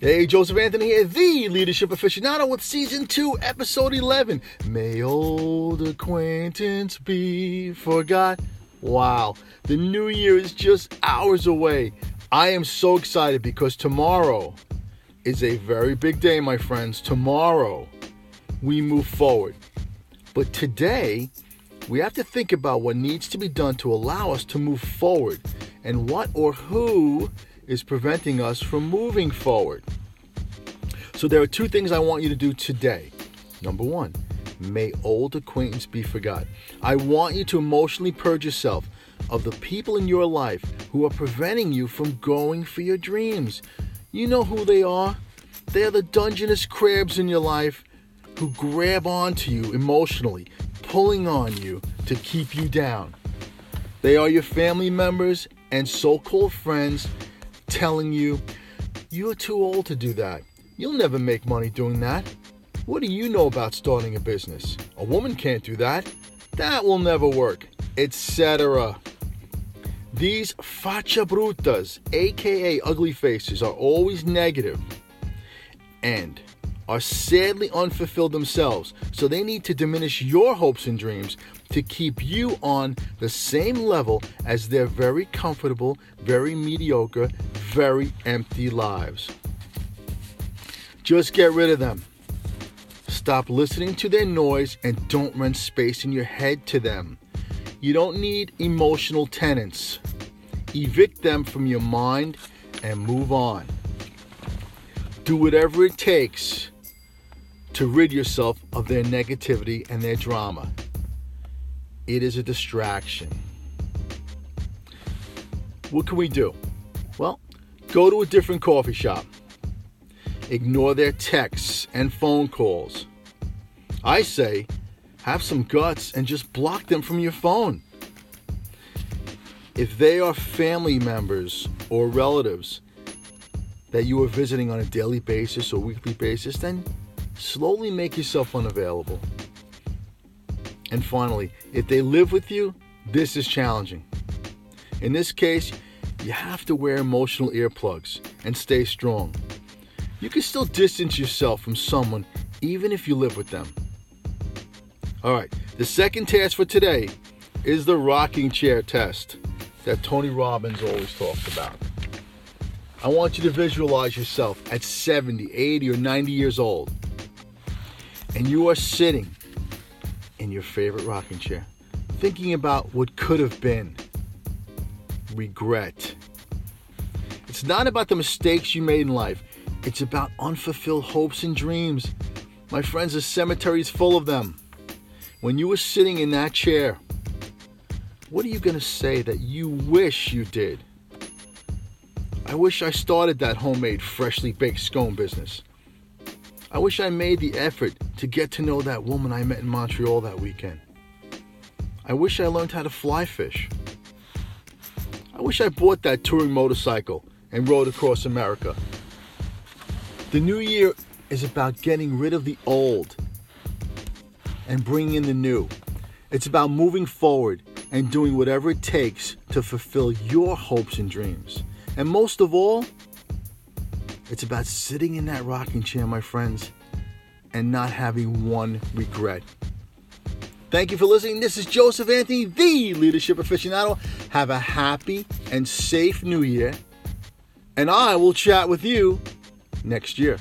Hey, Joseph Anthony here, the leadership aficionado with season 2, episode 11. May old acquaintance be forgot. Wow, the new year is just hours away. I am so excited because tomorrow is a very big day, my friends. Tomorrow we move forward. But today, we have to think about what needs to be done to allow us to move forward and what or who is preventing us from moving forward. So there are two things I want you to do today. Number one, may old acquaintance be forgot. I want you to emotionally purge yourself of the people in your life who are preventing you from going for your dreams. You know who they are. They are the Dungeness crabs in your life who grab onto you emotionally, pulling on you to keep you down. They are your family members and so called friends telling you, you're too old to do that. You'll never make money doing that. What do you know about starting a business? A woman can't do that. That will never work, etc. These faccia brutas, aka ugly faces, are always negative and are sadly unfulfilled themselves. So they need to diminish your hopes and dreams to keep you on the same level as their very comfortable, very mediocre, very empty lives. Just get rid of them. Stop listening to their noise and don't rent space in your head to them. You don't need emotional tenants. Evict them from your mind and move on. Do whatever it takes to rid yourself of their negativity and their drama. It is a distraction. What can we do? Well, go to a different coffee shop. Ignore their texts and phone calls. I say, have some guts and just block them from your phone. If they are family members or relatives that you are visiting on a daily basis or weekly basis, then slowly make yourself unavailable. And finally, if they live with you, this is challenging. In this case, you have to wear emotional earplugs and stay strong. You can still distance yourself from someone even if you live with them. All right, the second task for today is the rocking chair test that Tony Robbins always talks about. I want you to visualize yourself at 70, 80, or 90 years old, and you are sitting in your favorite rocking chair, thinking about what could have been. Regret. It's not about the mistakes you made in life, it's about unfulfilled hopes and dreams. My friends, the cemetery is full of them. When you were sitting in that chair, what are you going to say that you wish you did? I wish I started that homemade, freshly baked scone business. I wish I made the effort to get to know that woman I met in Montreal that weekend. I wish I learned how to fly fish. I wish I bought that touring motorcycle and rode across America. The new year is about getting rid of the old and bringing in the new. It's about moving forward and doing whatever it takes to fulfill your hopes and dreams. And most of all, it's about sitting in that rocking chair, my friends, and not having one regret. Thank you for listening. This is Joseph Anthony, the leadership aficionado. Have a happy and safe new year. And I will chat with you next year.